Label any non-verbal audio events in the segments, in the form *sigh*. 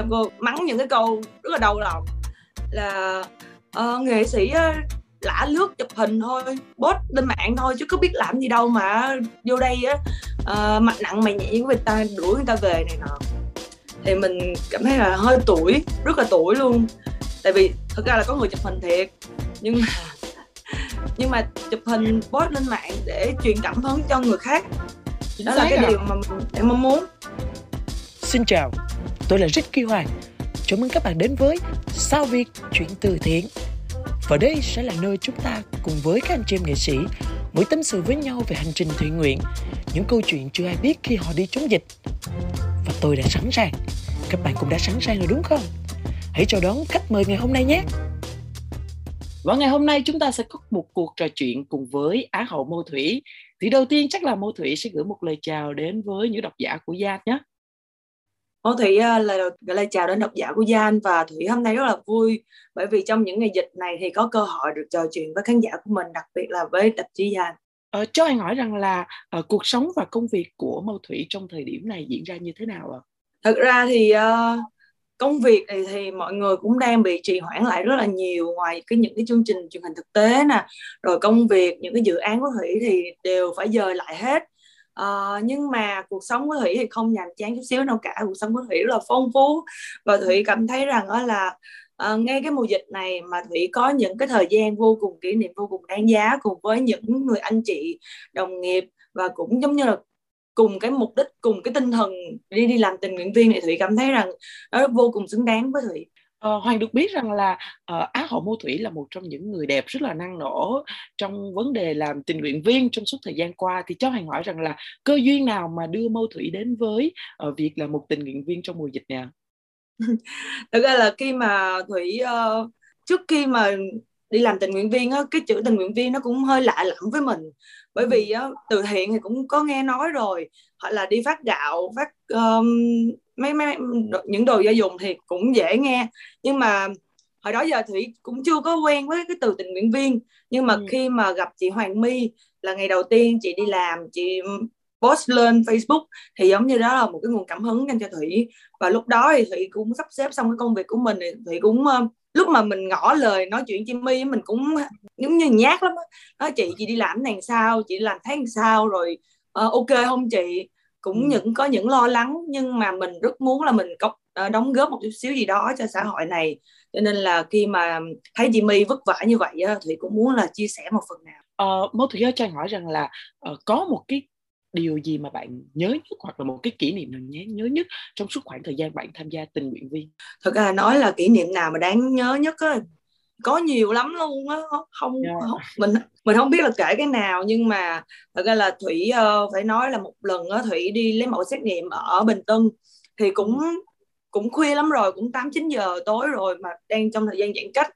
xong cô mắng những cái câu rất là đau lòng. Là uh, nghệ sĩ lả lướt chụp hình thôi post lên mạng thôi chứ có biết làm gì đâu mà vô đây á uh, mặt nặng mày nhẹ với người ta đuổi người ta về này nọ. Thì mình cảm thấy là hơi tuổi rất là tuổi luôn. Tại vì thực ra là có người chụp hình thiệt. Nhưng mà *laughs* nhưng mà chụp hình post lên mạng để truyền cảm hứng cho người khác. Đó là cái à. điều mà em mong muốn. Xin chào tôi là Ricky Hoàng. Chào mừng các bạn đến với sao việc chuyện từ thiện. Và đây sẽ là nơi chúng ta cùng với các anh chị em nghệ sĩ mỗi tâm sự với nhau về hành trình thiện nguyện, những câu chuyện chưa ai biết khi họ đi chống dịch. Và tôi đã sẵn sàng. Các bạn cũng đã sẵn sàng rồi đúng không? Hãy chào đón khách mời ngày hôm nay nhé. Và ngày hôm nay chúng ta sẽ có một cuộc trò chuyện cùng với Á hậu Mâu Thủy. Thì đầu tiên chắc là Mâu Thủy sẽ gửi một lời chào đến với những độc giả của Gia nhé. Mâu Thủy uh, lời gửi lời chào đến độc giả của Gian và Thủy hôm nay rất là vui bởi vì trong những ngày dịch này thì có cơ hội được trò chuyện với khán giả của mình đặc biệt là với tạp chí Gian. Ờ, cho anh hỏi rằng là uh, cuộc sống và công việc của Mâu Thủy trong thời điểm này diễn ra như thế nào ạ? Thật ra thì uh, công việc thì, thì mọi người cũng đang bị trì hoãn lại rất là nhiều ngoài cái những cái chương trình truyền hình thực tế nè rồi công việc những cái dự án của thủy thì đều phải dời lại hết uh, nhưng mà cuộc sống của thủy thì không nhàm chán chút xíu đâu cả. Cuộc sống của thủy rất là phong phú. Và thủy cảm thấy rằng đó là uh, ngay cái mùa dịch này mà thủy có những cái thời gian vô cùng kỷ niệm vô cùng đáng giá cùng với những người anh chị đồng nghiệp và cũng giống như là cùng cái mục đích cùng cái tinh thần đi đi làm tình nguyện viên này thủy cảm thấy rằng nó vô cùng xứng đáng với thủy Ờ, Hoàng được biết rằng là uh, Á hậu Mô Thủy là một trong những người đẹp rất là năng nổ trong vấn đề làm tình nguyện viên trong suốt thời gian qua thì cho Hoàng hỏi rằng là cơ duyên nào mà đưa Mô Thủy đến với uh, việc là một tình nguyện viên trong mùa dịch nè. *laughs* Thực ra là khi mà Thủy uh, trước khi mà đi làm tình nguyện viên á, cái chữ tình nguyện viên nó cũng hơi lạ lẫm với mình. Bởi vì á, từ thiện thì cũng có nghe nói rồi hoặc là đi phát gạo phát um, mấy mấy những đồ gia dụng thì cũng dễ nghe. Nhưng mà hồi đó giờ thủy cũng chưa có quen với cái từ tình nguyện viên. Nhưng mà ừ. khi mà gặp chị Hoàng My là ngày đầu tiên chị đi làm chị post lên Facebook thì giống như đó là một cái nguồn cảm hứng dành cho Thủy. Và lúc đó thì Thủy cũng sắp xếp xong cái công việc của mình thì Thủy cũng uh, lúc mà mình ngỏ lời nói chuyện chị My mình cũng giống như nhát lắm đó chị chị đi làm này sao? Chị làm thấy sao? Rồi uh, ok không chị? Cũng ừ. những có những lo lắng nhưng mà mình rất muốn là mình có uh, đóng góp một chút xíu gì đó cho xã hội này. Cho nên là khi mà thấy chị My vất vả như vậy thì cũng muốn là chia sẻ một phần nào. Ờ, Mô Thủy cho anh hỏi rằng là uh, có một cái điều gì mà bạn nhớ nhất hoặc là một cái kỷ niệm nào nhớ nhớ nhất trong suốt khoảng thời gian bạn tham gia tình nguyện viên thật ra nói là kỷ niệm nào mà đáng nhớ nhất á có nhiều lắm luôn á không, yeah. Dạ. không mình mình không biết là kể cái nào nhưng mà thật ra là thủy uh, phải nói là một lần á thủy đi lấy mẫu xét nghiệm ở bình tân thì cũng cũng khuya lắm rồi cũng tám chín giờ tối rồi mà đang trong thời gian giãn cách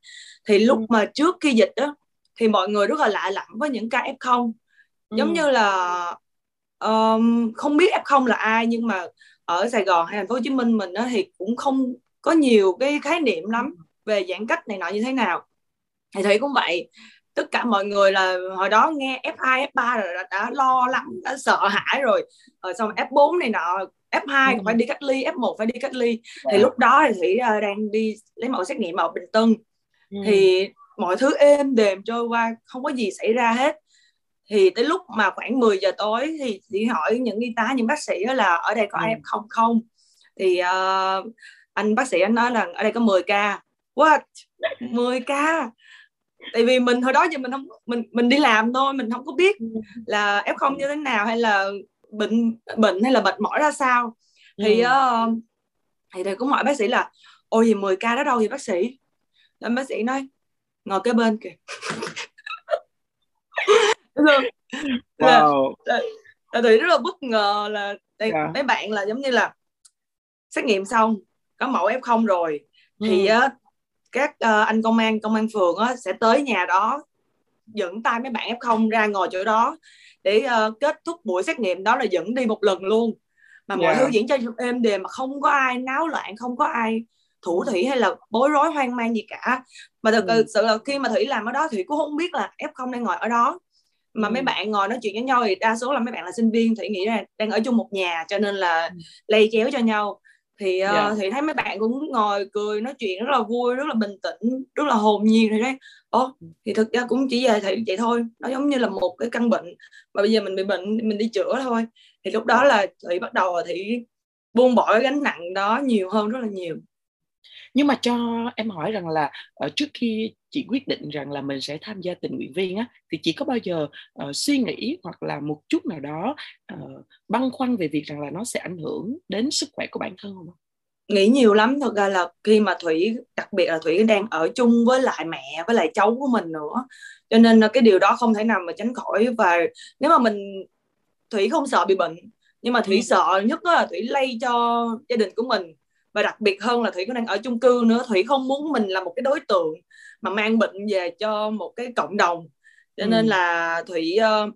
thì lúc ừ. mà trước khi dịch đó thì mọi người rất là lạ lẫm với những ca f không giống ừ. như là um, không biết f0 là ai nhưng mà ở Sài Gòn hay thành phố Hồ Chí Minh mình thì cũng không có nhiều cái khái niệm lắm về giãn cách này nọ như thế nào thì thủy cũng vậy tất cả mọi người là hồi đó nghe F2, F3 rồi đã, đã lo lắm đã sợ hãi rồi rồi xong F4 này nọ F2 ừ. phải đi cách ly F1 phải đi cách ly thì dạ. lúc đó thì thủy uh, đang đi lấy mẫu xét nghiệm ở Bình Tân ừ. thì mọi thứ êm đềm trôi qua không có gì xảy ra hết thì tới lúc mà khoảng 10 giờ tối thì chị hỏi những y tá những bác sĩ là ở đây có ừ. không không? Thì uh, anh bác sĩ anh nói là ở đây có 10 ca. What? 10 ca? Tại vì mình hồi đó giờ mình không mình mình đi làm thôi mình không có biết ừ. là f không như thế nào hay là bệnh bệnh hay là mệt mỏi ra sao. Thì ừ. uh, thì thầy cũng hỏi bác sĩ là ôi gì 10 ca đó đâu vậy bác sĩ? Anh bác sĩ nói ngồi kế bên kìa *laughs* wow. là, là, là rất là bất ngờ là đây, yeah. Dạ. mấy bạn là giống như là xét nghiệm xong có mẫu f không rồi ừ. thì uh, các uh, anh công an công an phường uh, sẽ tới nhà đó dẫn tay mấy bạn f không ra ngồi chỗ đó để uh, kết thúc buổi xét nghiệm đó là dẫn đi một lần luôn mà mọi yeah. Dạ. thứ diễn cho êm đềm mà không có ai náo loạn không có ai thủ thủy hay là bối rối hoang mang gì cả mà thực ừ. sự là khi mà thủy làm ở đó thủy cũng không biết là f không đang ngồi ở đó mà ừ. mấy bạn ngồi nói chuyện với nhau thì đa số là mấy bạn là sinh viên thủy nghĩ là đang ở chung một nhà cho nên là ừ. lây chéo cho nhau thì uh, yeah. thì thấy mấy bạn cũng ngồi cười nói chuyện rất là vui rất là bình tĩnh rất là hồn nhiên thì đấy ồ thì thực ra cũng chỉ về thì vậy thôi nó giống như là một cái căn bệnh mà bây giờ mình bị bệnh mình đi chữa thôi thì lúc đó là thì bắt đầu thì buông bỏ cái gánh nặng đó nhiều hơn rất là nhiều nhưng mà cho em hỏi rằng là uh, trước khi chị quyết định rằng là mình sẽ tham gia tình nguyện viên á thì chị có bao giờ uh, suy nghĩ hoặc là một chút nào đó uh, băn khoăn về việc rằng là nó sẽ ảnh hưởng đến sức khỏe của bản thân không? nghĩ nhiều lắm thật ra là khi mà thủy đặc biệt là thủy đang ở chung với lại mẹ với lại cháu của mình nữa cho nên cái điều đó không thể nào mà tránh khỏi và nếu mà mình thủy không sợ bị bệnh nhưng mà thủy ừ. sợ nhất là thủy lây cho gia đình của mình và đặc biệt hơn là thủy có đang ở chung cư nữa thủy không muốn mình là một cái đối tượng mà mang bệnh về cho một cái cộng đồng. Cho ừ. nên là thủy uh,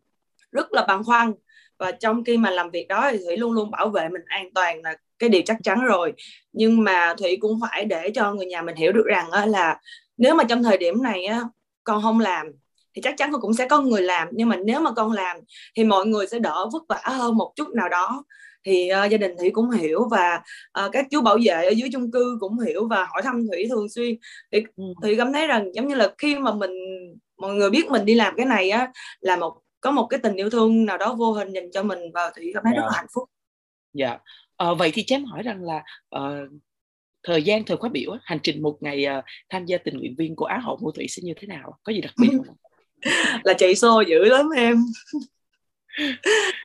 rất là băn khoăn. Và trong khi mà làm việc đó thì thủy luôn luôn bảo vệ mình an toàn là cái điều chắc chắn rồi. Nhưng mà thủy cũng phải để cho người nhà mình hiểu được rằng á, là nếu mà trong thời điểm này á, con không làm thì chắc chắn cũng sẽ có người làm. Nhưng mà nếu mà con làm thì mọi người sẽ đỡ vất vả hơn một chút nào đó thì uh, gia đình thủy cũng hiểu và uh, các chú bảo vệ ở dưới chung cư cũng hiểu và hỏi thăm thủy thường xuyên thì ừ. thủy cảm thấy rằng giống như là khi mà mình mọi người biết mình đi làm cái này á là một có một cái tình yêu thương nào đó vô hình dành cho mình và thủy cảm thấy yeah. rất là dạ. hạnh phúc dạ yeah. ờ, vậy thì chém hỏi rằng là uh, thời gian thời khóa biểu hành trình một ngày uh, tham gia tình nguyện viên của á hậu mô thủy sẽ như thế nào có gì đặc biệt *laughs* không là chạy xô dữ lắm em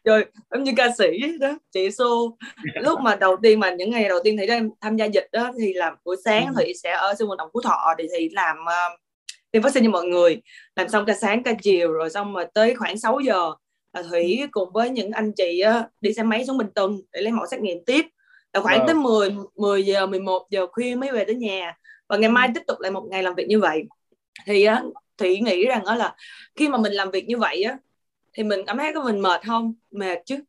rồi giống như ca sĩ đó chị xô lúc mà đầu tiên mà những ngày đầu tiên thì em tham gia dịch đó thì làm buổi sáng ừ. thì sẽ ở sân vận động phú thọ thì thì làm uh, tiêm vaccine cho mọi người làm xong ca sáng ca chiều rồi xong rồi tới khoảng 6 giờ là thủy ừ. cùng với những anh chị á, đi xe máy xuống bình tân để lấy mẫu xét nghiệm tiếp là khoảng wow. tới 10 10 giờ 11 giờ khuya mới về tới nhà và ngày mai ừ. tiếp tục lại một ngày làm việc như vậy thì á, thủy nghĩ rằng đó là khi mà mình làm việc như vậy á thì mình cảm thấy có mình mệt không mệt chứ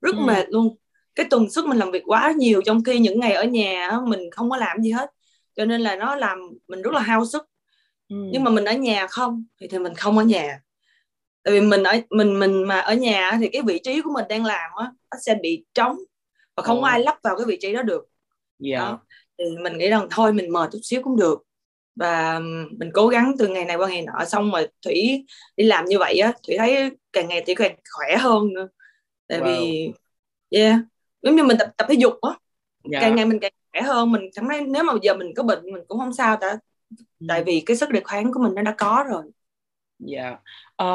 rất ừ. mệt luôn cái tuần suất mình làm việc quá nhiều trong khi những ngày ở nhà mình không có làm gì hết cho nên là nó làm mình rất là hao sức ừ. nhưng mà mình ở nhà không thì thì mình không ở nhà tại vì mình ở mình mình mà ở nhà thì cái vị trí của mình đang làm á nó sẽ bị trống và không ừ. ai lắp vào cái vị trí đó được yeah. Dạ. đó. thì mình nghĩ rằng thôi mình mời chút xíu cũng được và mình cố gắng từ ngày này qua ngày nọ xong rồi thủy đi làm như vậy á thủy thấy càng ngày thủy càng khỏe hơn nữa tại wow. vì yeah giống như mình tập tập thể dục á yeah. Dạ. càng ngày mình càng khỏe hơn mình cảm thấy nếu mà giờ mình có bệnh mình cũng không sao cả ừ. tại vì cái sức đề kháng của mình nó đã có rồi Dạ, yeah.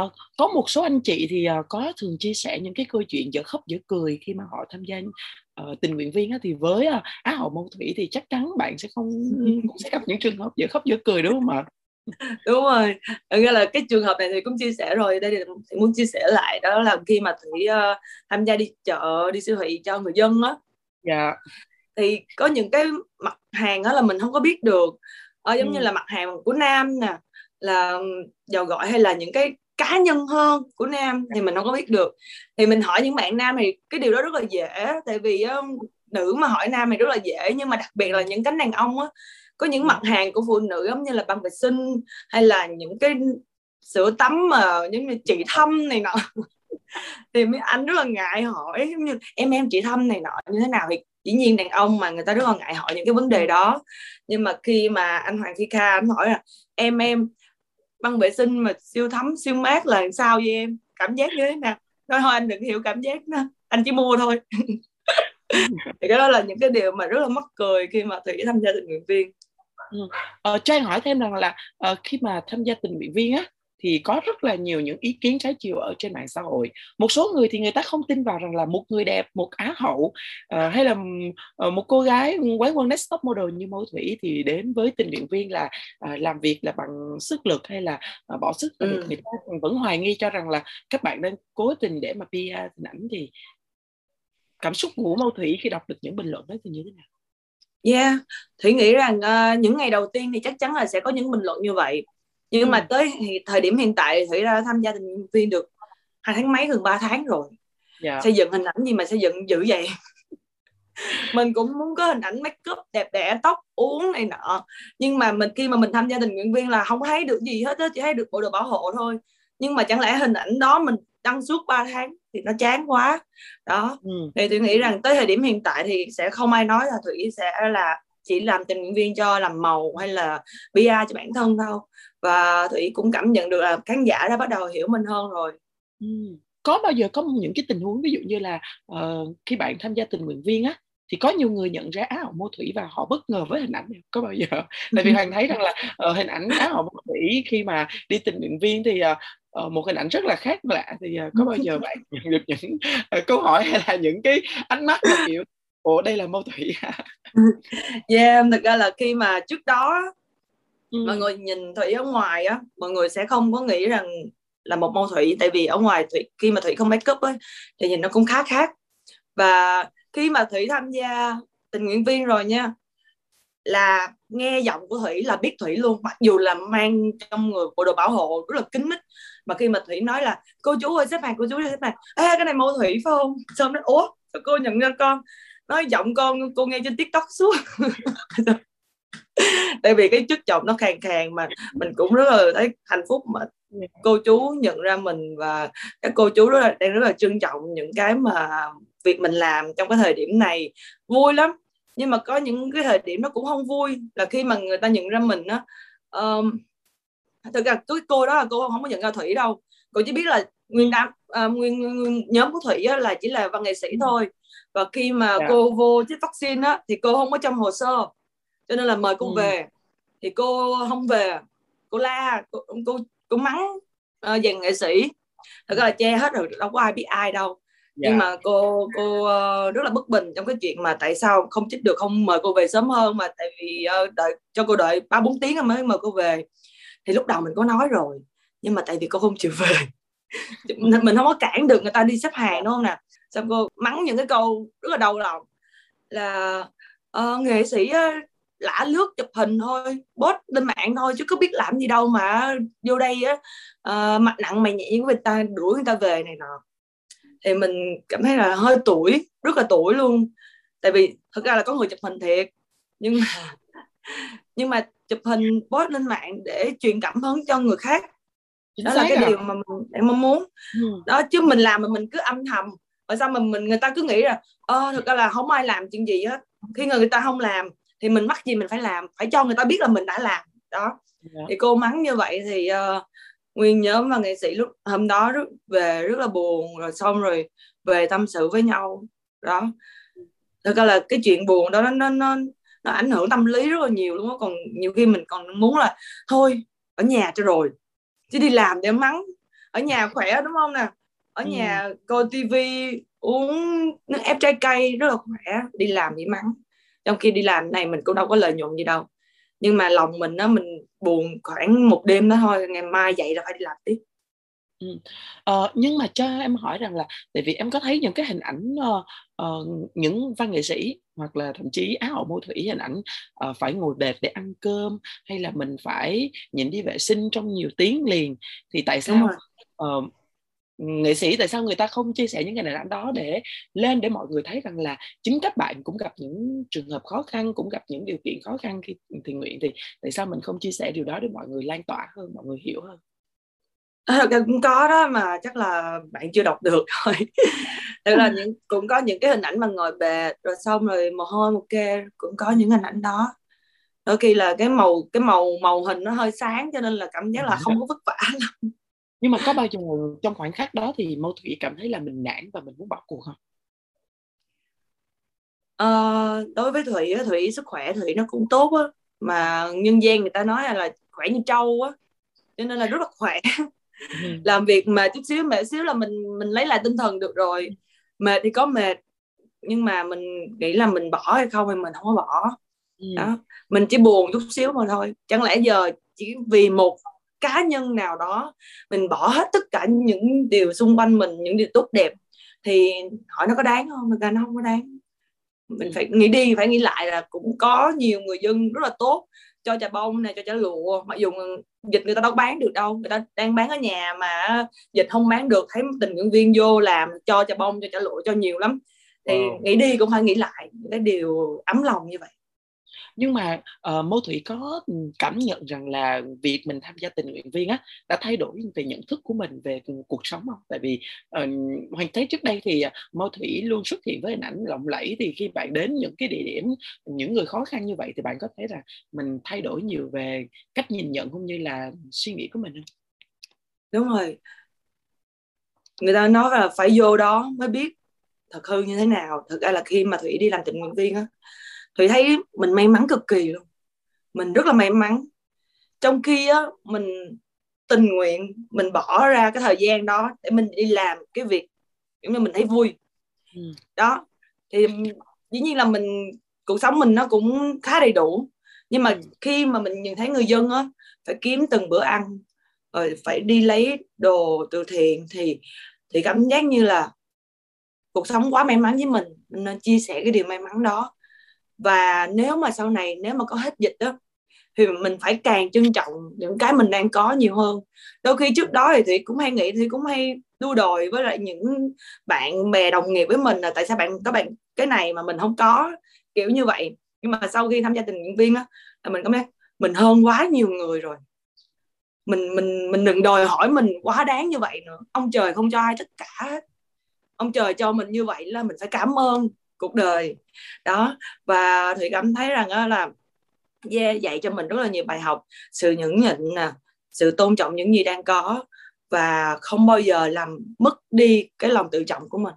uh, có một số anh chị thì uh, có thường chia sẻ những cái câu chuyện dở khóc dở cười khi mà họ tham gia uh, tình nguyện viên á, thì với uh, Á hậu mâu thủy thì chắc chắn bạn sẽ không *laughs* cũng sẽ gặp những trường hợp dở khóc dở cười đúng không ạ? đúng rồi nghĩa là cái trường hợp này thì cũng chia sẻ rồi đây thì muốn chia sẻ lại đó là khi mà thủy uh, tham gia đi chợ đi siêu thị cho người dân á dạ thì có những cái mặt hàng đó là mình không có biết được ờ, giống ừ. như là mặt hàng của nam nè là dầu gọi hay là những cái cá nhân hơn của nam thì mình không có biết được. Thì mình hỏi những bạn nam thì cái điều đó rất là dễ tại vì um, nữ mà hỏi nam thì rất là dễ nhưng mà đặc biệt là những cánh đàn ông á có những mặt hàng của phụ nữ giống như là băng vệ sinh hay là những cái sữa tắm mà giống như chị thâm này nọ. *laughs* Thì mấy anh rất là ngại hỏi giống như em em chị thâm này nọ như thế nào? Thì dĩ nhiên đàn ông mà người ta rất là ngại hỏi những cái vấn đề đó. Nhưng mà khi mà anh Hoàng Phi Kha anh hỏi là em em băng vệ sinh mà siêu thấm siêu mát là sao vậy em? Cảm giác như thế nào? Nói thôi anh đừng hiểu cảm giác nữa anh chỉ mua thôi. *laughs* Thì cái đó là những cái điều mà rất là mắc cười khi mà thủy tham gia tình nguyện viên. Ừ. ờ, cho anh hỏi thêm rằng là uh, khi mà tham gia tình nguyện viên á thì có rất là nhiều những ý kiến trái chiều ở trên mạng xã hội. Một số người thì người ta không tin vào rằng là một người đẹp một á hậu uh, hay là uh, một cô gái quán quân next top model như mẫu thủy thì đến với tình nguyện viên là uh, làm việc là bằng sức lực hay là uh, bỏ sức. Ừ. người ta vẫn hoài nghi cho rằng là các bạn đang cố tình để mà PR hình ảnh thì cảm xúc của mẫu thủy khi đọc được những bình luận đó thì như thế nào? Yeah, Thủy nghĩ rằng uh, những ngày đầu tiên thì chắc chắn là sẽ có những bình luận như vậy nhưng ừ. mà tới thời điểm hiện tại thủy ra tham gia tình nguyện viên được hai tháng mấy gần 3 tháng rồi yeah. Dạ. xây dựng hình ảnh gì mà xây dựng dữ vậy *laughs* mình cũng muốn có hình ảnh make up đẹp đẽ tóc uống này nọ nhưng mà mình khi mà mình tham gia tình nguyện viên là không thấy được gì hết á chỉ thấy được bộ đồ bảo hộ thôi nhưng mà chẳng lẽ hình ảnh đó mình đăng suốt 3 tháng thì nó chán quá đó ừ. thì tôi nghĩ rằng tới thời điểm hiện tại thì sẽ không ai nói là thủy sẽ là chỉ làm tình nguyện viên cho làm màu hay là PR cho bản thân đâu và thủy cũng cảm nhận được là khán giả đã bắt đầu hiểu mình hơn rồi. Ừ. có bao giờ có những cái tình huống ví dụ như là uh, khi bạn tham gia tình nguyện viên á thì có nhiều người nhận ra áo mô thủy và họ bất ngờ với hình ảnh này. Có bao giờ? *laughs* Tại vì hoàng thấy rằng là uh, hình ảnh áo hồng mô thủy khi mà đi tình nguyện viên thì uh, một hình ảnh rất là khác lạ. Thì uh, có bao giờ *laughs* bạn nhận được những uh, câu hỏi hay là những cái ánh mắt kiểu ủa đây là mâu thủy *laughs* yeah thực ra là khi mà trước đó ừ. mọi người nhìn thủy ở ngoài á mọi người sẽ không có nghĩ rằng là một mâu thủy tại vì ở ngoài thủy khi mà thủy không make up ấy thì nhìn nó cũng khá khác. Và khi mà thủy tham gia tình nguyện viên rồi nha là nghe giọng của thủy là biết thủy luôn mặc dù là mang trong người bộ đồ bảo hộ rất là kín mít. Mà khi mà thủy nói là cô chú ơi xếp hàng cô chú ơi xếp hàng. Ê cái này mâu thủy phải không? Xong nó ủa sao cô nhận ra con? Nói giọng con cô nghe trên tiktok suốt *laughs* *laughs* tại vì cái chất giọng nó khàn khàn mà mình cũng rất là thấy hạnh phúc mà cô chú nhận ra mình và các cô chú rất là đang rất là trân trọng những cái mà việc mình làm trong cái thời điểm này. Vui lắm. Nhưng mà có những cái thời điểm nó cũng không vui là khi mà người ta nhận ra mình á. Um, thực ra cái cô đó là cô không có nhận ra thủy đâu. Cô chỉ biết là nguyên đám uh, nguyên, nguyên nhóm của thủy á, là chỉ là văn nghệ sĩ thôi. Và khi mà yeah. Dạ. cô vô chích vaccine á thì cô không có trong hồ sơ cho nên là mời cô ừ. về thì cô không về cô la cô cô, cô mắng uh, dàn nghệ sĩ thật ra là che hết rồi đâu có ai biết ai đâu yeah. nhưng dạ. mà cô cô uh, rất là bất bình trong cái chuyện mà tại sao không chích được không mời cô về sớm hơn mà tại vì uh, đợi cho cô đợi ba bốn tiếng mới mời cô về thì lúc đầu mình có nói rồi nhưng mà tại vì cô không chịu về *laughs* mình không có cản được người ta đi xếp hàng đúng không nè xong cô mắng những cái câu rất là đau lòng là uh, nghệ sĩ lả lướt chụp hình thôi post lên mạng thôi chứ có biết làm gì đâu mà vô đây á uh, mặt nặng mày nhẹ với người ta đuổi người ta về này nọ. Thì mình cảm thấy là hơi tuổi rất là tuổi luôn. Tại vì thật ra là có người chụp hình thiệt nhưng mà *laughs* nhưng mà chụp hình post lên mạng để truyền cảm hứng cho người khác. Chính đó là cái à. điều mà mình đang mong muốn. Ừ. đó chứ mình làm mà mình cứ âm thầm ở sao mà mình người ta cứ nghĩ là ơ thực ra là không ai làm chuyện gì hết. Khi người ta không làm thì mình mắc gì mình phải làm phải cho người ta biết là mình đã làm. Đó. Yeah. Dạ. thì cô mắng như vậy thì uh, nguyên nhóm và nghệ sĩ lúc hôm đó rất, về rất là buồn rồi xong rồi về tâm sự với nhau. Đó. Thật ra là cái chuyện buồn đó nó nó nó, nó ảnh hưởng tâm lý rất là nhiều luôn á. Còn nhiều khi mình còn muốn là thôi ở nhà cho rồi. Chứ đi làm để mắng. Ở nhà khỏe đúng không nè? Ở ừ. nhà coi tivi uống nước ép trái cây rất là khỏe. Đi làm bị mắng trong khi đi làm này mình cũng đâu có lợi nhuận gì đâu. Nhưng mà lòng mình nó mình buồn khoảng một đêm đó thôi ngày mai dậy là phải đi làm tiếp. Ừ. Ờ, nhưng mà cho em hỏi rằng là tại vì em có thấy những cái hình ảnh uh, uh, những văn nghệ sĩ hoặc là thậm chí áo hậu mô thủy hình ảnh uh, phải ngồi bệt để ăn cơm hay là mình phải nhịn đi vệ sinh trong nhiều tiếng liền thì tại sao uh, nghệ sĩ tại sao người ta không chia sẻ những cái hình ảnh đó để lên để mọi người thấy rằng là chính các bạn cũng gặp những trường hợp khó khăn cũng gặp những điều kiện khó khăn khi thiện nguyện thì tại sao mình không chia sẻ điều đó để mọi người lan tỏa hơn mọi người hiểu hơn? Ra cũng có đó mà chắc là bạn chưa đọc được thôi. *laughs* Tức là *laughs* những cũng có những cái hình ảnh mà ngồi bệt rồi xong rồi mồ hôi một kê cũng có những hình ảnh đó. Đôi khi là cái màu cái màu màu hình nó hơi sáng cho nên là cảm giác là không có vất vả lắm nhưng mà có bao giờ trong khoảnh khắc đó thì mâu thủy cảm thấy là mình nản và mình muốn bỏ cuộc không? Ờ, đối với thủy thủy sức khỏe thủy nó cũng tốt á. Mà nhân gian người ta nói là, là khỏe như trâu á cho nên là rất là khỏe. Ừ. làm việc mà chút xíu mệt xíu là mình mình lấy lại tinh thần được rồi. Mệt thì có mệt nhưng mà mình nghĩ là mình bỏ hay không thì mình không có bỏ. Ừ. đó mình chỉ buồn chút xíu mà thôi. Chẳng lẽ giờ chỉ vì một cá nhân nào đó mình bỏ hết tất cả những điều xung quanh mình những điều tốt đẹp thì hỏi nó có đáng không? Thực ra nó không có đáng. Mình phải nghĩ đi phải nghĩ lại là cũng có nhiều người dân rất là tốt cho trà bông này cho trà lụa. Mặc dù dịch người ta đâu bán được đâu người ta đang bán ở nhà mà dịch không bán được thấy tình nguyện viên vô làm cho trà bông cho trà lụa cho nhiều lắm. Thì wow. nghĩ đi cũng phải nghĩ lại những cái điều ấm lòng như vậy nhưng mà ờ, uh, Mô Thủy có ừ, cảm nhận rằng là việc mình tham gia tình nguyện viên á đã thay đổi về nhận thức của mình về ừ, cuộc sống không? Tại vì uh, Hoàng thấy trước đây thì ờ, Mô Thủy luôn xuất hiện với hình ảnh lộng lẫy thì khi bạn đến những cái địa điểm những người khó khăn như vậy thì bạn có thấy là mình thay đổi nhiều về cách nhìn nhận cũng như là suy nghĩ của mình không? Đúng rồi. Người ta nói là phải vô đó mới biết thật hư như thế nào. Thực ra là khi mà Thủy đi làm tình nguyện viên á thủy thấy mình may mắn cực kỳ luôn. Mình rất là may mắn. Trong khi á mình tình nguyện mình bỏ ra cái thời gian đó để mình đi làm cái việc giống như mình thấy vui. Ừ. đó. Thì dĩ nhiên là mình cuộc sống mình nó cũng khá đầy đủ. Nhưng mà ừ. khi mà mình nhìn thấy người dân á phải kiếm từng bữa ăn rồi phải đi lấy đồ từ thiện thì thì cảm giác như là cuộc sống quá may mắn với mình. Nên chia sẻ cái điều may mắn đó và nếu mà sau này, nếu mà có hết dịch đó thì mình phải càng trân trọng những cái mình đang có nhiều hơn. Đôi khi trước đó thì thủy cũng hay nghĩ thì cũng hay đua đòi với lại những bạn bè đồng nghiệp với mình là tại sao bạn có bạn, cái này mà mình không có, kiểu như vậy. Nhưng mà sau khi tham gia tình nguyện viên á, là mình cảm thấy mình hơn quá nhiều người rồi. Mình mình mình đừng đòi hỏi mình quá đáng như vậy nữa. Ông trời không cho ai tất cả. Ông trời cho mình như vậy là mình phải cảm ơn cuộc đời đó và thủy cảm thấy rằng đó là yeah, dạy cho mình rất là nhiều bài học sự nhẫn nhịn nè sự tôn trọng những gì đang có và không bao giờ làm mất đi cái lòng tự trọng của mình.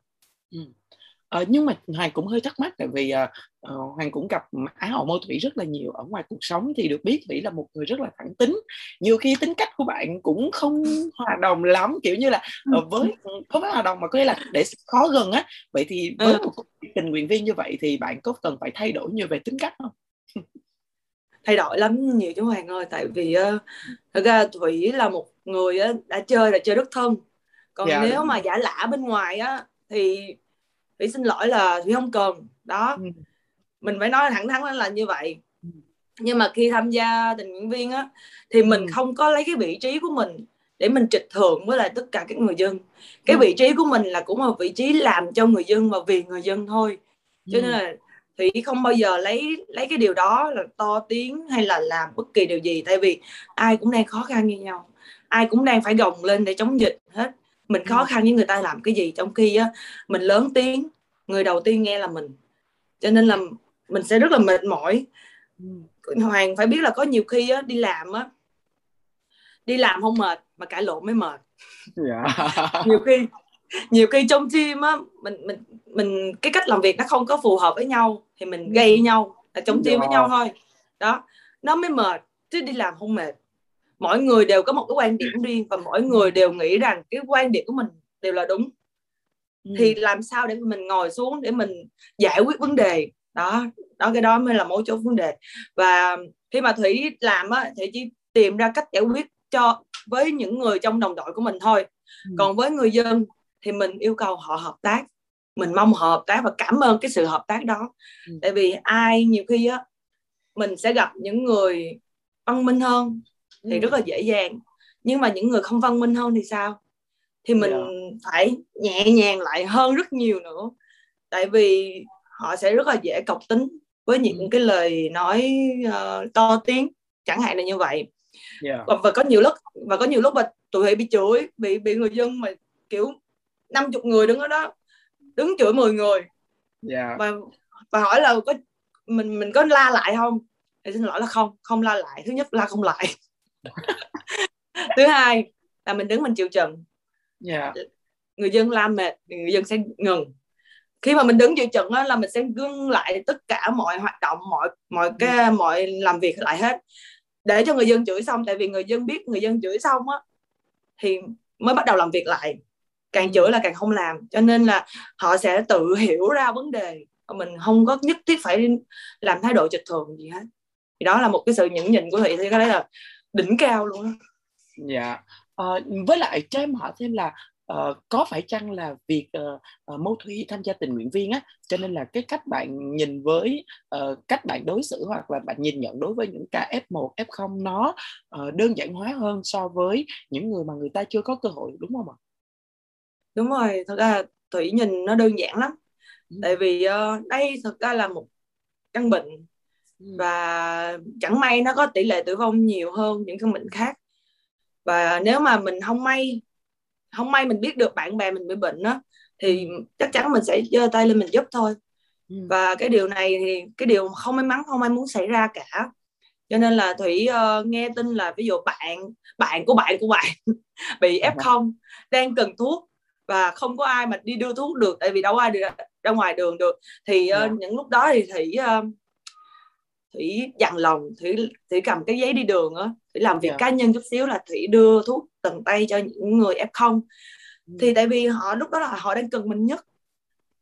Ờ, nhưng mà Hoàng cũng hơi thắc mắc tại vì uh, Hoàng cũng gặp Á hậu mâu thủy rất là nhiều ở ngoài cuộc sống thì được biết Thủy là một người rất là thẳng tính. Nhiều khi tính cách của bạn cũng không hòa đồng lắm kiểu như là uh, với không phải hòa đồng mà có nghĩa là để khó gần á. Vậy thì với ừ. một tình nguyện viên như vậy thì bạn có cần phải thay đổi nhiều về tính cách không? thay đổi lắm nhiều chú Hoàng ơi tại vì uh, thật ra Thủy là một người uh, đã chơi là chơi rất thân. Còn yeah, dạ, nếu mà giả lả bên ngoài á thì thủy xin lỗi là thủy không cần. Đó. Ừ. mình phải nói thẳng thắn là như vậy. Ừ. nhưng mà khi tham gia tình nguyện viên á thì mình ừ. không có lấy cái vị trí của mình để mình trịch thượng với lại tất cả các người dân. Cái ừ. vị trí của mình là cũng là vị trí làm cho người dân và vì người dân thôi. Cho nên là thủy không bao giờ lấy lấy cái điều đó là to tiếng hay là làm bất kỳ điều gì. Tại vì ai cũng đang khó khăn như nhau. Ai cũng đang phải gồng lên để chống dịch hết mình khó khăn với người ta làm cái gì trong khi á mình lớn tiếng người đầu tiên nghe là mình. Cho nên là mình sẽ rất là mệt mỏi. Hoàng phải biết là có nhiều khi á đi làm á đi làm không mệt mà cãi lộn mới mệt. Yeah. Dạ. *laughs* nhiều khi nhiều khi trong team á mình mình mình cái cách làm việc nó không có phù hợp với nhau thì mình gây nhau là trong team yeah. với nhau thôi. Đó nó mới mệt chứ đi làm không mệt mỗi người đều có một cái quan điểm riêng và mỗi người đều nghĩ rằng cái quan điểm của mình đều là đúng. Ừ. thì làm sao để mình ngồi xuống để mình giải quyết vấn đề? Đó đó cái đó mới là mấu chốt vấn đề. Và khi mà thủy làm á thì chỉ tìm ra cách giải quyết cho với những người trong đồng đội của mình thôi. Ừ. còn với người dân thì mình yêu cầu họ hợp tác. Mình mong họ hợp tác và cảm ơn cái sự hợp tác đó. Ừ. tại vì ai nhiều khi á mình sẽ gặp những người văn minh hơn thì ừ. rất là dễ dàng nhưng mà những người không văn minh hơn thì sao thì mình yeah. Dạ. phải nhẹ nhàng lại hơn rất nhiều nữa tại vì họ sẽ rất là dễ cọc tính với những ừ. cái lời nói uh, to tiếng chẳng hạn là như vậy yeah. Dạ. và, và có nhiều lúc và có nhiều lúc mà tụi hay bị chửi bị bị người dân mà kiểu 50 người đứng ở đó đứng chửi 10 người yeah. Dạ. và và hỏi là có mình mình có la lại không thì xin lỗi là không không la lại thứ nhất la không lại *laughs* thứ hai là mình đứng mình chịu trận yeah. Dạ. người dân la mệt người dân sẽ ngừng khi mà mình đứng chịu trận là mình sẽ ngưng lại tất cả mọi hoạt động mọi mọi cái ừ. mọi làm việc lại hết để cho người dân chửi xong tại vì người dân biết người dân chửi xong á thì mới bắt đầu làm việc lại càng ừ. chửi là càng không làm cho nên là họ sẽ tự hiểu ra vấn đề mình không có nhất thiết phải làm thái độ trực thường gì hết thì đó là một cái sự nhẫn nhịn của thủy thì cái đấy là đỉnh cao luôn á dạ à, với lại cho em hỏi thêm là uh, có phải chăng là việc uh, uh, mâu thủy tham gia tình nguyện viên á cho nên là cái cách bạn nhìn với uh, cách bạn đối xử hoặc là bạn nhìn nhận đối với những ca F1 F0 nó uh, đơn giản hóa hơn so với những người mà người ta chưa có cơ hội đúng không ạ? Đúng rồi, thật ra thủy nhìn nó đơn giản lắm. Ừ. Tại vì uh, đây thật ra là một căn bệnh. Và chẳng may nó có tỷ lệ tử vong nhiều hơn những căn bệnh khác. Và nếu mà mình không may không may mình biết được bạn bè mình bị bệnh đó thì chắc chắn mình sẽ giơ tay lên mình giúp thôi. Ừ. và cái điều này thì cái điều không may mắn không ai muốn xảy ra cả. Cho nên là thủy uh, nghe tin là ví dụ bạn bạn của bạn của bạn *laughs* bị f không đang cần thuốc và không có ai mà đi đưa thuốc được tại vì đâu ai được ra ngoài đường được thì uh, những lúc đó thì thủy uh, thủy dặn lòng thủy thủy cầm cái giấy đi đường á thủy làm việc yeah. cá nhân chút xíu là thủy đưa thuốc tận tay cho những người f không ừ. thì tại vì họ lúc đó là họ đang cần mình nhất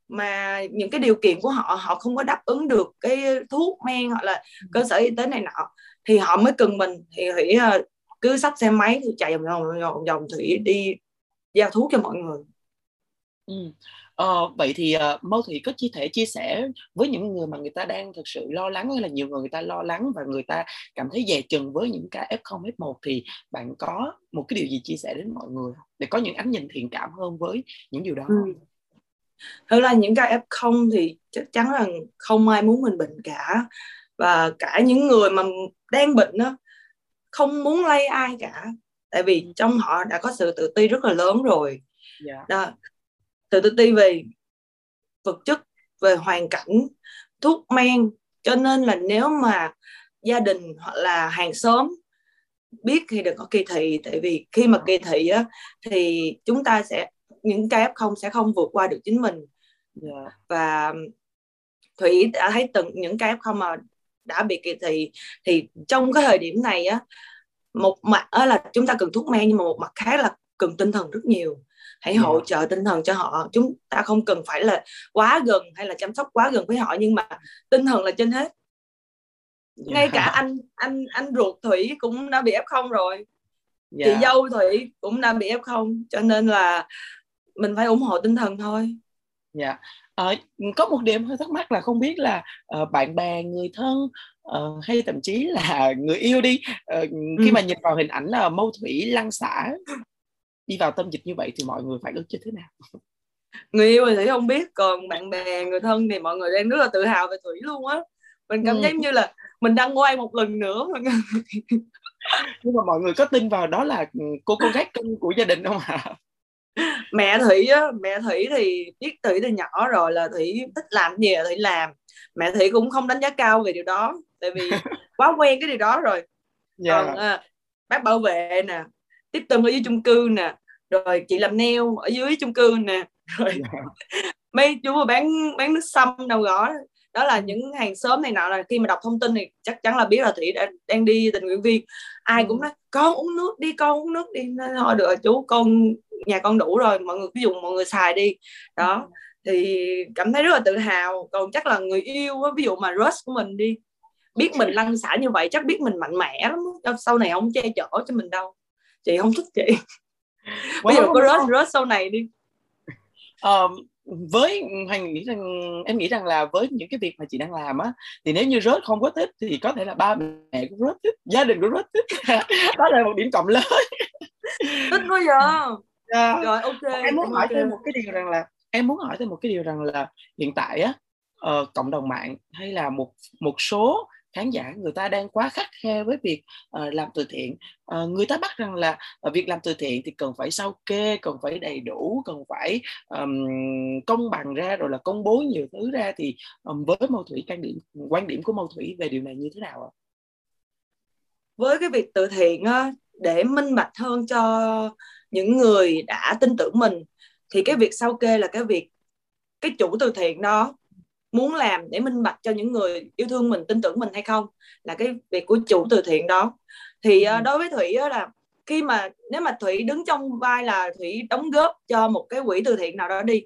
mà những cái điều kiện của họ họ không có đáp ứng được cái thuốc men hoặc là ừ. cơ sở y tế này nọ thì họ mới cần mình thì thủy ờ, cứ sắp xe máy chạy vòng vòng vòng vòng thủy đi giao thuốc cho mọi người ừ. Ờ, vậy thì uh, Mâu Thủy có chia thể chia sẻ với những người mà người ta đang thực sự lo lắng hay là nhiều người người ta lo lắng và người ta cảm thấy dè chừng với những cái F0 F1 thì bạn có một cái điều gì chia sẻ đến mọi người để có những ánh nhìn thiện cảm hơn với những điều đó? Ừ. Thật là những cái F0 thì chắc chắn là không ai muốn mình bệnh cả và cả những người mà đang bệnh đó không muốn lây ai cả tại vì ừ. trong họ đã có sự tự ti rất là lớn rồi yeah. Dạ. đó tự tự ti về vật chất về hoàn cảnh thuốc men cho nên là nếu mà gia đình hoặc là hàng xóm biết thì đừng có kỳ thị tại vì khi mà kỳ thị á thì chúng ta sẽ những cái f không sẽ không vượt qua được chính mình yeah. Dạ. và thủy đã thấy từng những cái f không mà đã bị kỳ thị thì trong cái thời điểm này á một mặt là chúng ta cần thuốc men nhưng mà một mặt khác là cần tinh thần rất nhiều hãy yeah. hỗ trợ tinh thần cho họ chúng ta không cần phải là quá gần hay là chăm sóc quá gần với họ nhưng mà tinh thần là trên hết yeah. ngay cả anh anh anh ruột thủy cũng đã bị f không rồi yeah. chị dâu thủy cũng đã bị f không cho nên là mình phải ủng hộ tinh thần thôi dạ yeah. ờ, có một điểm hơi thắc mắc là không biết là uh, bạn bè người thân uh, hay thậm chí là người yêu đi uh, khi ừ. mà nhìn vào hình ảnh là mâu thủy lăng xả đi vào tâm dịch như vậy thì mọi người phản ứng như thế nào *laughs* người yêu thì không biết còn bạn bè người thân thì mọi người đang rất là tự hào về thủy luôn á mình cảm ừ. giác như là mình đang quay một lần nữa *laughs* nhưng mà mọi người có tin vào đó là cô con gái cưng của gia đình không ạ *laughs* mẹ thủy á mẹ thủy thì biết thủy từ nhỏ rồi là thủy thích làm gì là thủy làm mẹ thủy cũng không đánh giá cao về điều đó tại vì quá quen cái điều đó rồi yeah. Dạ. còn à, bác bảo vệ nè tiếp tân ở dưới chung cư nè. Rồi chị làm nail ở dưới chung cư nè. Rồi dạ. *laughs* mấy chú bán bán nước sâm đầu gõ. Đó là những hàng xóm này nọ là khi mà đọc thông tin thì chắc chắn là biết là thủy đã, đang đi tình nguyện viên. Ai cũng ừ. nói con uống nước đi con uống nước đi. Thôi được rồi chú con nhà con đủ rồi mọi người cứ dùng mọi người xài đi. Đó. Ừ. thì cảm thấy rất là tự hào. Còn chắc là người yêu ví dụ mà rush của mình đi biết mình lăn xả như vậy chắc biết mình mạnh mẽ lắm sau này không che chở cho mình đâu chị không thích chị. *laughs* Bây giờ có rớt rớt sau này đi. Um, với hoàng nghĩ rằng em nghĩ rằng là với những cái việc mà chị đang làm á thì nếu như rớt không có thích thì có thể là ba mẹ cũng rớt thích gia đình cũng rớt thích *laughs* đó là một điểm cộng lớn. *laughs* Thích quá giờ yeah. Dạ. rồi ok em muốn hỏi thêm một cái điều rằng là em muốn hỏi thêm một cái điều rằng là hiện tại á uh, cộng đồng mạng hay là một một số khán giả người ta đang quá khắc khe với việc uh, làm từ thiện. Uh, người ta bắt rằng là uh, việc làm từ thiện thì cần phải sao kê cần phải đầy đủ cần phải um, công bằng ra rồi là công bố nhiều thứ ra thì um, với mâu thủy quan điểm quan điểm của mâu thủy về điều này như thế nào ạ? Với cái việc từ thiện á, để minh bạch hơn cho những người đã tin tưởng mình thì cái việc sao kê là cái việc cái chủ từ thiện đó muốn làm để minh bạch cho những người yêu thương mình tin tưởng mình hay không là cái việc của chủ từ thiện đó thì uh, đối với thủy là khi mà nếu mà thủy đứng trong vai là thủy đóng góp cho một cái quỹ từ thiện nào đó đi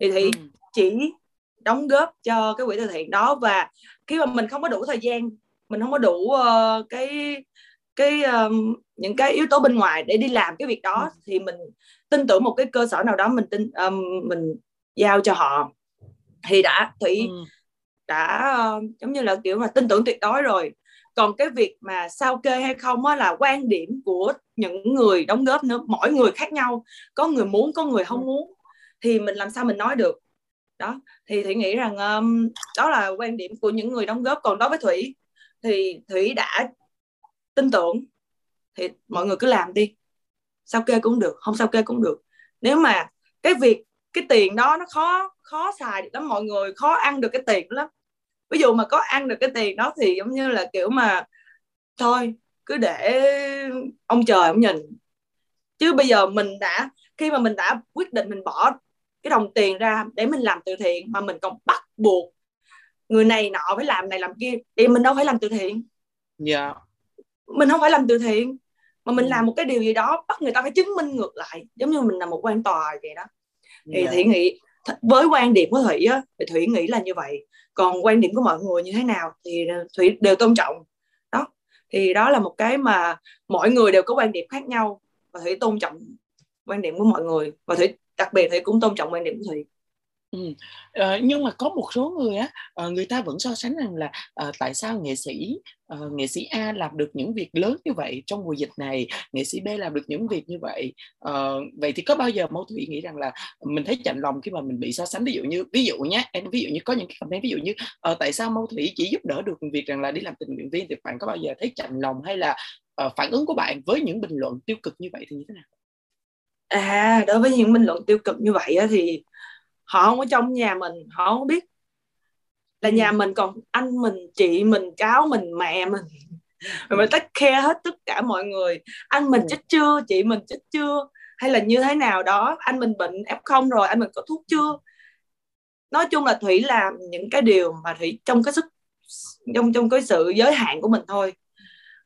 thì thủy ừ. chỉ đóng góp cho cái quỹ từ thiện đó và khi mà mình không có đủ thời gian mình không có đủ uh, cái cái um, những cái yếu tố bên ngoài để đi làm cái việc đó ừ. thì mình tin tưởng một cái cơ sở nào đó mình tin um, mình giao cho họ thì đã thủy ừ. đã uh, giống như là kiểu mà tin tưởng tuyệt đối rồi. Còn cái việc mà sao kê hay không á là quan điểm của những người đóng góp nữa mỗi người khác nhau. Có người muốn có người không ừ. muốn thì mình làm sao mình nói được. Đó thì thủy nghĩ rằng um, đó là quan điểm của những người đóng góp. Còn đối với thủy thì thủy đã tin tưởng thì mọi người cứ làm đi. Sao kê cũng được không sao kê cũng được. Nếu mà cái việc cái tiền đó nó khó khó xài được lắm mọi người khó ăn được cái tiền lắm ví dụ mà có ăn được cái tiền đó thì giống như là kiểu mà thôi cứ để ông trời ông nhìn chứ bây giờ mình đã khi mà mình đã quyết định mình bỏ cái đồng tiền ra để mình làm từ thiện mà mình còn bắt buộc người này nọ phải làm này làm kia thì mình đâu phải làm từ thiện dạ yeah. mình không phải làm từ thiện mà mình ừ. làm một cái điều gì đó bắt người ta phải chứng minh ngược lại giống như mình là một quan tòa vậy đó Dạ. thì yeah. Thủy nghĩ với quan điểm của thủy á, thì thủy nghĩ là như vậy. Còn quan điểm của mọi người như thế nào thì ờ, thủy đều tôn trọng. Đó. Thì đó là một cái mà mọi người đều có quan điểm khác nhau và thủy tôn trọng quan điểm của mọi người. Và thủy, đặc biệt thủy cũng tôn trọng quan điểm của thủy. Ừ. Ờ, nhưng mà có một số người á ờ, người ta vẫn so sánh rằng là ờ, tại sao nghệ sĩ ờ, nghệ sĩ A làm được những việc lớn như vậy trong mùa dịch này nghệ sĩ B làm được những việc như vậy vậy thì có bao giờ mẫu thủy nghĩ rằng là mình thấy chạnh lòng khi mà mình bị so sánh ví dụ như ví dụ nhé em ví dụ như có những cái comment ví dụ như tại sao mẫu thủy chỉ giúp đỡ được việc rằng là đi làm tình nguyện viên thì bạn có bao giờ thấy chạnh lòng hay là phản ứng của bạn với những bình luận tiêu cực như vậy thì như thế nào à đối với những bình luận tiêu cực như vậy á, thì họ không ở trong nhà mình họ không biết là ừ. nhà mình còn anh mình chị mình cháu mình mẹ mình. Rồi mình take care hết tất cả mọi người. Anh mình ừ. chết chưa? Chị mình chết chưa? Hay là như thế nào đó? Anh mình bệnh f không rồi anh mình có thuốc chưa? Nói chung là thủy làm những cái điều mà thủy trong cái sức trong trong cái sự giới hạn của mình thôi.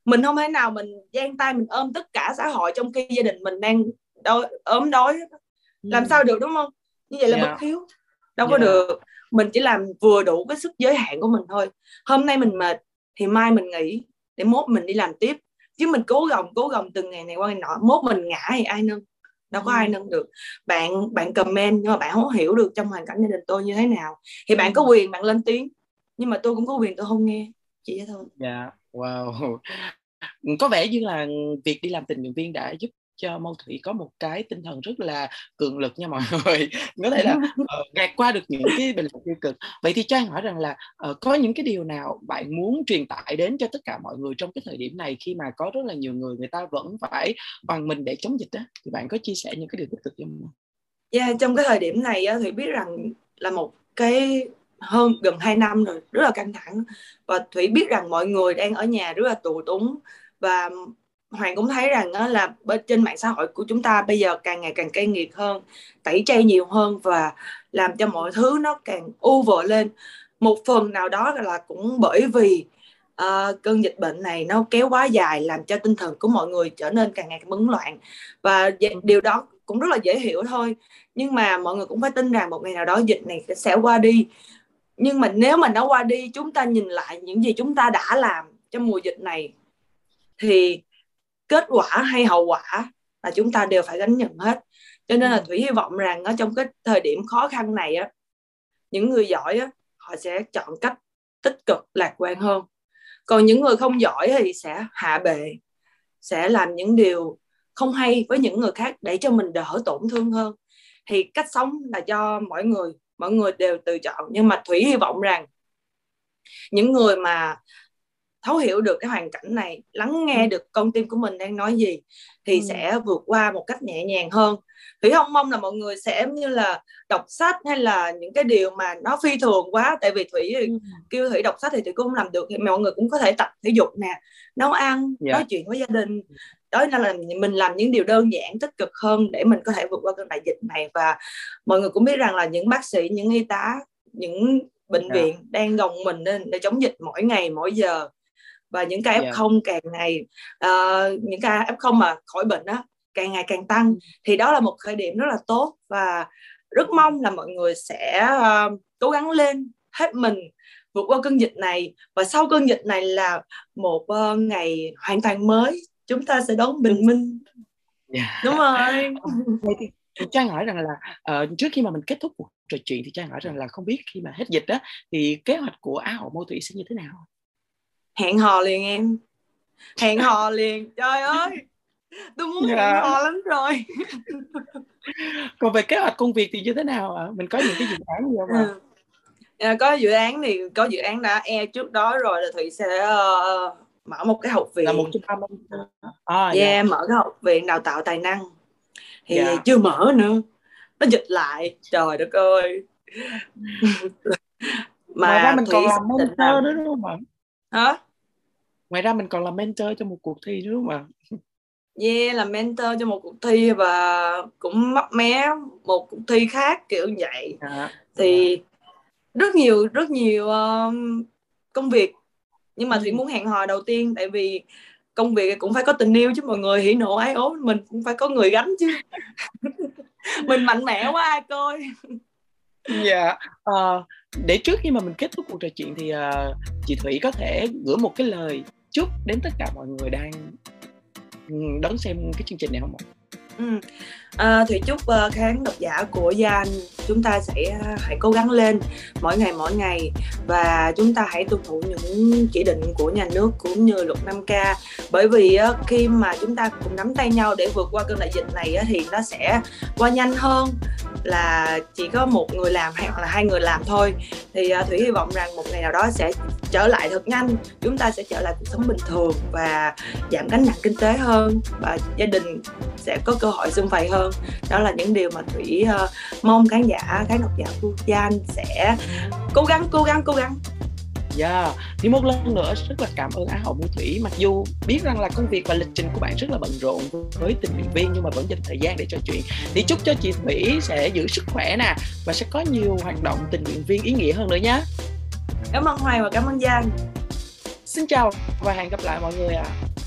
Mình không thể nào mình giang tay mình ôm tất cả xã hội trong khi gia đình mình đang đói, ốm đói. Làm ừ. sao được đúng không như vậy là yeah. Dạ. bất hiếu đâu yeah. có dạ. được mình chỉ làm vừa đủ cái sức giới hạn của mình thôi hôm nay mình mệt thì mai mình nghỉ để mốt mình đi làm tiếp chứ mình cố gồng cố gồng từng ngày này qua ngày nọ mốt mình ngã thì ai nâng đâu có ai ừ. nâng được bạn bạn comment nhưng mà bạn không hiểu được trong hoàn cảnh gia đình tôi như thế nào thì bạn có quyền bạn lên tiếng nhưng mà tôi cũng có quyền tôi không nghe chỉ thế thôi dạ yeah. wow *laughs* có vẻ như là việc đi làm tình nguyện viên đã giúp cho Mâu Thủy có một cái tinh thần rất là cường lực nha mọi *laughs* người. Có thể là uh, gạt qua được những cái bình luận tiêu cực. Vậy thì cho anh hỏi rằng là uh, có những cái điều nào bạn muốn truyền tải đến cho tất cả mọi người trong cái thời điểm này khi mà có rất là nhiều người người ta vẫn phải bằng mình để chống dịch đó thì bạn có chia sẻ những cái điều tích cực không? Yeah, trong cái thời điểm này thì biết rằng là một cái hơn gần 2 năm rồi rất là căng thẳng. Và thủy biết rằng mọi người đang ở nhà rất là tù túng. Và Hoàng cũng thấy rằng đó là bên trên mạng xã hội của chúng ta bây giờ càng ngày càng cay nghiệt hơn, tẩy chay nhiều hơn và làm cho mọi thứ nó càng u vợ lên. Một phần nào đó là cũng bởi vì uh, cơn dịch bệnh này nó kéo quá dài làm cho tinh thần của mọi người trở nên càng ngày càng bấn loạn và điều đó cũng rất là dễ hiểu thôi. Nhưng mà mọi người cũng phải tin rằng một ngày nào đó dịch này sẽ qua đi. Nhưng mà nếu mà nó qua đi, chúng ta nhìn lại những gì chúng ta đã làm trong mùa dịch này thì kết quả hay hậu quả là chúng ta đều phải gánh nhận hết. Cho nên là ừ. thủy hy vọng rằng ở trong cái thời điểm khó khăn này á những người giỏi á họ sẽ chọn cách tích cực lạc quan hơn. Còn những người không giỏi thì sẽ hạ bệ sẽ làm những điều không hay với những người khác để cho mình đỡ tổn thương hơn. Thì cách sống là do mỗi người mọi người đều tự chọn. Nhưng mà thủy hy vọng rằng những người mà thấu hiểu được cái hoàn cảnh này lắng nghe ừ. được con tim của mình đang nói gì thì ừ. sẽ vượt qua một cách nhẹ nhàng hơn thủy không mong là mọi người sẽ như là đọc sách hay là những cái điều mà nó phi thường quá tại vì thủy ừ. kêu thủy đọc sách thì thủy cũng không làm được thì mọi người cũng có thể tập thể dục nè nấu ăn yeah. Dạ. nói chuyện với gia đình đó nên là mình làm những điều đơn giản tích cực hơn để mình có thể vượt qua cơn đại dịch này và mọi người cũng biết rằng là những bác sĩ những y tá những bệnh yeah. Dạ. viện đang gồng mình lên để chống dịch mỗi ngày mỗi giờ và những ca f không yeah. càng ngày uh, những ca f không mà khỏi bệnh đó càng ngày càng tăng ừ. thì đó là một khởi điểm rất là tốt và rất mong là mọi người sẽ uh, cố gắng lên hết mình vượt qua cơn dịch này và sau cơn dịch này là một uh, ngày hoàn toàn mới chúng ta sẽ đón bình minh yeah. đúng rồi *laughs* vậy thì anh hỏi rằng là uh, trước khi mà mình kết thúc cuộc trò chuyện thì anh hỏi rằng là không biết khi mà hết dịch đó thì kế hoạch của Á hậu mô thủy sẽ như thế nào hẹn hò liền em. Hẹn hò liền. Trời ơi tôi muốn yeah. hẹn hò lắm rồi. *laughs* Còn về kế hoạch công việc thì như thế nào ạ? Mình có những cái dự án gì không ạ? À, có dự án thì có dự án đã e trước đó rồi là thủy sẽ uh, mở một cái học viện. Là một trung tâm à, yeah, yeah, mở cái học viện đào tạo tài năng. Thì yeah. chưa mở nữa. Nó dịch lại. Trời đất ơi. Mà ngoài ra mình còn làm mentor nữa đúng không ạ? Hả ngoài ra mình còn làm mentor cho một cuộc thi nữa đúng không ạ yeah làm mentor cho một cuộc thi và cũng mấp mé một cuộc thi khác kiểu như vậy à, thì à. rất nhiều rất nhiều um, công việc nhưng mà ừ. thủy muốn hẹn hò đầu tiên tại vì công việc cũng phải có tình yêu chứ mọi người hỉ nộ ái ố mình cũng phải có người gánh chứ *laughs* mình mạnh mẽ quá ai coi dạ yeah. uh, để trước khi mà mình kết thúc cuộc trò chuyện thì uh, chị thủy có thể gửi một cái lời chúc đến tất cả mọi người đang ừ, đón xem cái chương trình này không ạ ừ. À, thì chúc uh, khán độc giả của Gian chúng ta sẽ uh, hãy cố gắng lên mỗi ngày mỗi ngày và chúng ta hãy tuân thủ những chỉ định của nhà nước cũng như luật 5K bởi vì uh, khi mà chúng ta cùng nắm tay nhau để vượt qua cơn đại dịch này uh, thì nó sẽ qua nhanh hơn là chỉ có một người làm hay hoặc là hai người làm thôi. Thì uh, thủy hy vọng rằng một ngày nào đó sẽ trở lại thật nhanh chúng ta sẽ trở lại cuộc sống bình thường và giảm gánh nặng kinh tế hơn và gia đình sẽ có cơ hội xung vầy hơn đó là những điều mà thủy uh, mong khán giả khán độc giả của Gian sẽ cố gắng cố gắng cố gắng. Yeah. Thì một lần nữa rất là cảm ơn Á hậu Mua Thủy. Mặc dù biết rằng là công việc và lịch trình của bạn rất là bận rộn với tình nguyện viên Nhưng mà vẫn dành thời gian để trò chuyện. Thì chúc cho chị Thủy sẽ giữ sức khỏe nè Và sẽ có nhiều hoạt động tình nguyện viên ý nghĩa hơn nữa nhé Cảm ơn Hoài và cảm ơn Giang. Xin chào và hẹn gặp lại mọi người ạ. à.